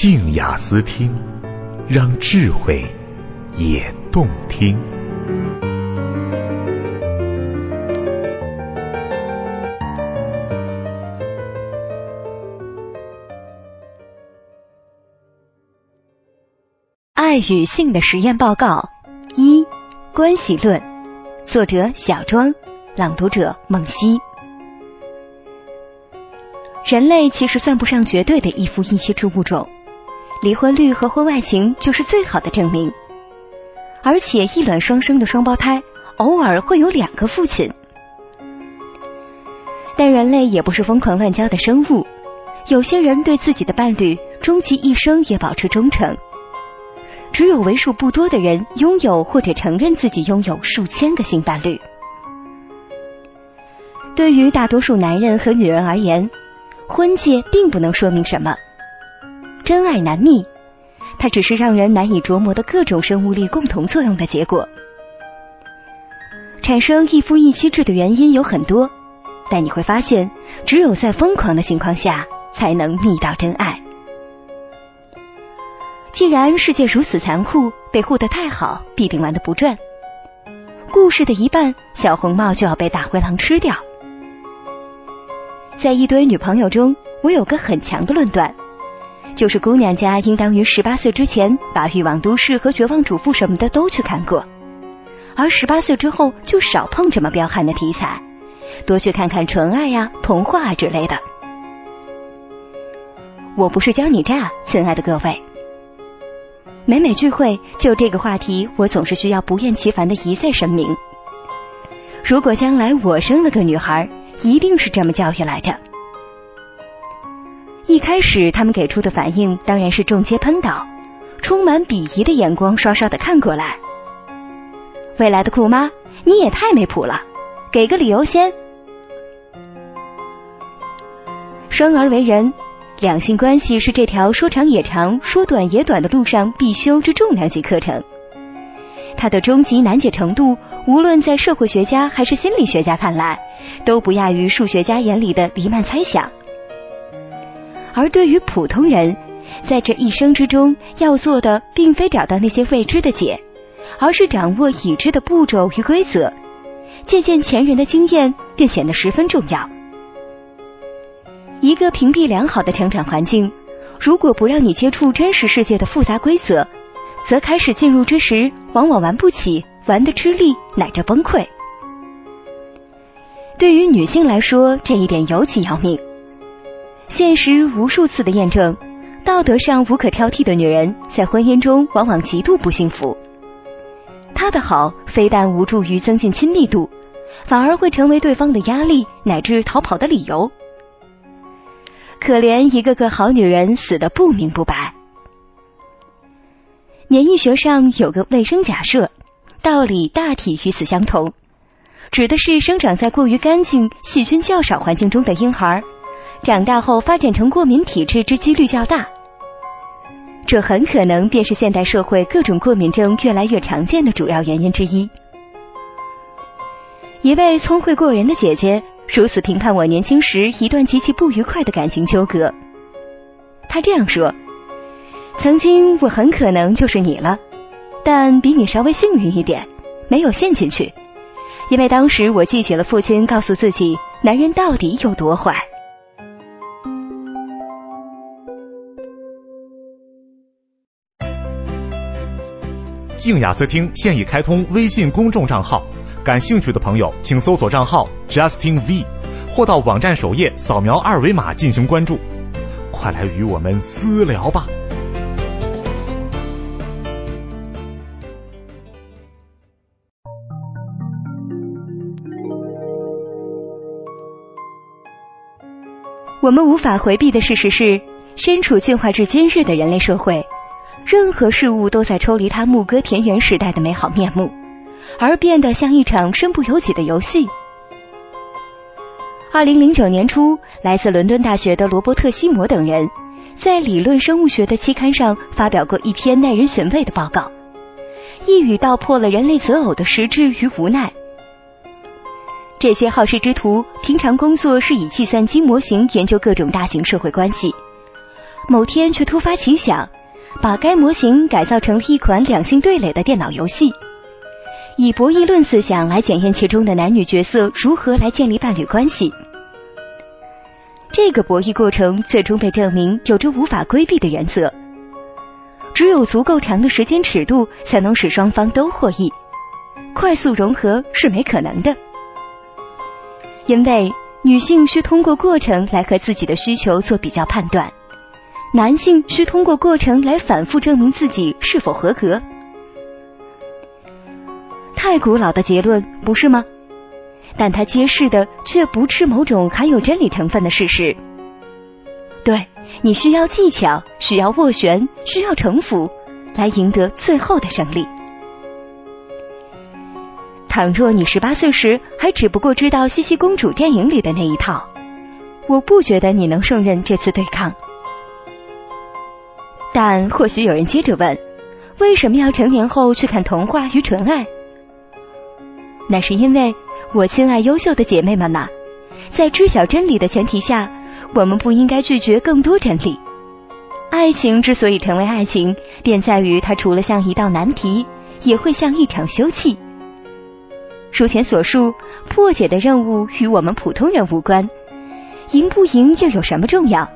静雅思听，让智慧也动听。爱与性的实验报告一：关系论，作者小庄，朗读者梦溪。人类其实算不上绝对的一夫一妻制物种，离婚率和婚外情就是最好的证明。而且一卵双生的双胞胎偶尔会有两个父亲，但人类也不是疯狂乱交的生物。有些人对自己的伴侣终其一生也保持忠诚，只有为数不多的人拥有或者承认自己拥有数千个性伴侣。对于大多数男人和女人而言。婚戒并不能说明什么，真爱难觅，它只是让人难以琢磨的各种生物力共同作用的结果。产生一夫一妻制的原因有很多，但你会发现，只有在疯狂的情况下，才能觅到真爱。既然世界如此残酷，被护得太好，必定玩得不转。故事的一半，小红帽就要被大灰狼吃掉。在一堆女朋友中，我有个很强的论断，就是姑娘家应当于十八岁之前把《欲望都市》和《绝望主妇》什么的都去看过，而十八岁之后就少碰这么彪悍的题材，多去看看纯爱呀、童话之类的。我不是教你诈，亲爱的各位。每每聚会就这个话题，我总是需要不厌其烦的一再声明：如果将来我生了个女孩。一定是这么教育来着。一开始他们给出的反应当然是众皆喷倒，充满鄙夷的眼光刷刷的看过来。未来的酷妈，你也太没谱了，给个理由先。生而为人，两性关系是这条说长也长、说短也短的路上必修之重量级课程。它的终极难解程度，无论在社会学家还是心理学家看来，都不亚于数学家眼里的黎曼猜想。而对于普通人，在这一生之中要做的，并非找到那些未知的解，而是掌握已知的步骤与规则，借鉴前人的经验，便显得十分重要。一个屏蔽良好的成长环境，如果不让你接触真实世界的复杂规则，则开始进入之时，往往玩不起，玩的吃力，乃至崩溃。对于女性来说，这一点尤其要命。现实无数次的验证，道德上无可挑剔的女人，在婚姻中往往极度不幸福。她的好非但无助于增进亲密度，反而会成为对方的压力乃至逃跑的理由。可怜一个个好女人死的不明不白。免疫学上有个卫生假设，道理大体与此相同，指的是生长在过于干净、细菌较少环境中的婴孩，长大后发展成过敏体质之几率较大。这很可能便是现代社会各种过敏症越来越常见的主要原因之一。一位聪慧过人的姐姐如此评判我年轻时一段极其不愉快的感情纠葛，她这样说。曾经我很可能就是你了，但比你稍微幸运一点，没有陷进去，因为当时我记起了父亲告诉自己，男人到底有多坏。静雅思听现已开通微信公众账号，感兴趣的朋友请搜索账号 Justin V，或到网站首页扫描二维码进行关注，快来与我们私聊吧。我们无法回避的事实是，身处进化至今日的人类社会，任何事物都在抽离它牧歌田园时代的美好面目，而变得像一场身不由己的游戏。二零零九年初，来自伦敦大学的罗伯特·西摩等人，在《理论生物学》的期刊上发表过一篇耐人寻味的报告，一语道破了人类择偶的实质与无奈。这些好事之徒平常工作是以计算机模型研究各种大型社会关系，某天却突发奇想，把该模型改造成了一款两性对垒的电脑游戏，以博弈论思想来检验其中的男女角色如何来建立伴侣关系。这个博弈过程最终被证明有着无法规避的原则，只有足够长的时间尺度，才能使双方都获益。快速融合是没可能的，因为女性需通过过程来和自己的需求做比较判断，男性需通过过程来反复证明自己是否合格。太古老的结论，不是吗？但它揭示的却不是某种含有真理成分的事实。对你需要技巧，需要斡旋，需要城府，来赢得最后的胜利。倘若你十八岁时还只不过知道茜茜公主电影里的那一套，我不觉得你能胜任这次对抗。但或许有人接着问：为什么要成年后去看童话与纯爱？那是因为。我亲爱优秀的姐妹们呐，在知晓真理的前提下，我们不应该拒绝更多真理。爱情之所以成为爱情，便在于它除了像一道难题，也会像一场休憩。书前所述，破解的任务与我们普通人无关，赢不赢又有什么重要？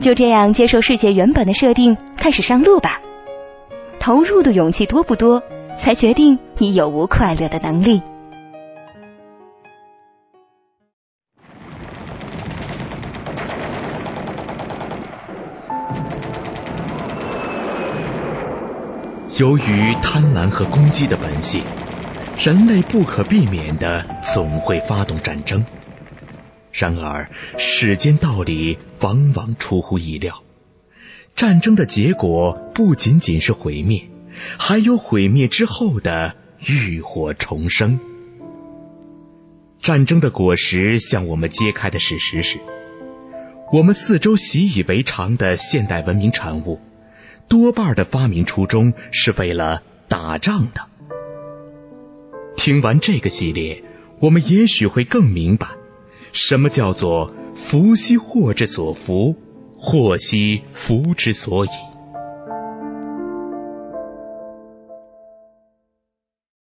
就这样接受世界原本的设定，开始上路吧。投入的勇气多不多，才决定你有无快乐的能力。由于贪婪和攻击的本性，人类不可避免的总会发动战争。然而，世间道理往往出乎意料，战争的结果不仅仅是毁灭，还有毁灭之后的浴火重生。战争的果实向我们揭开的事实是，我们四周习以为常的现代文明产物。多半的发明初衷是为了打仗的。听完这个系列，我们也许会更明白，什么叫做“福兮祸之所伏，祸兮福之所倚”。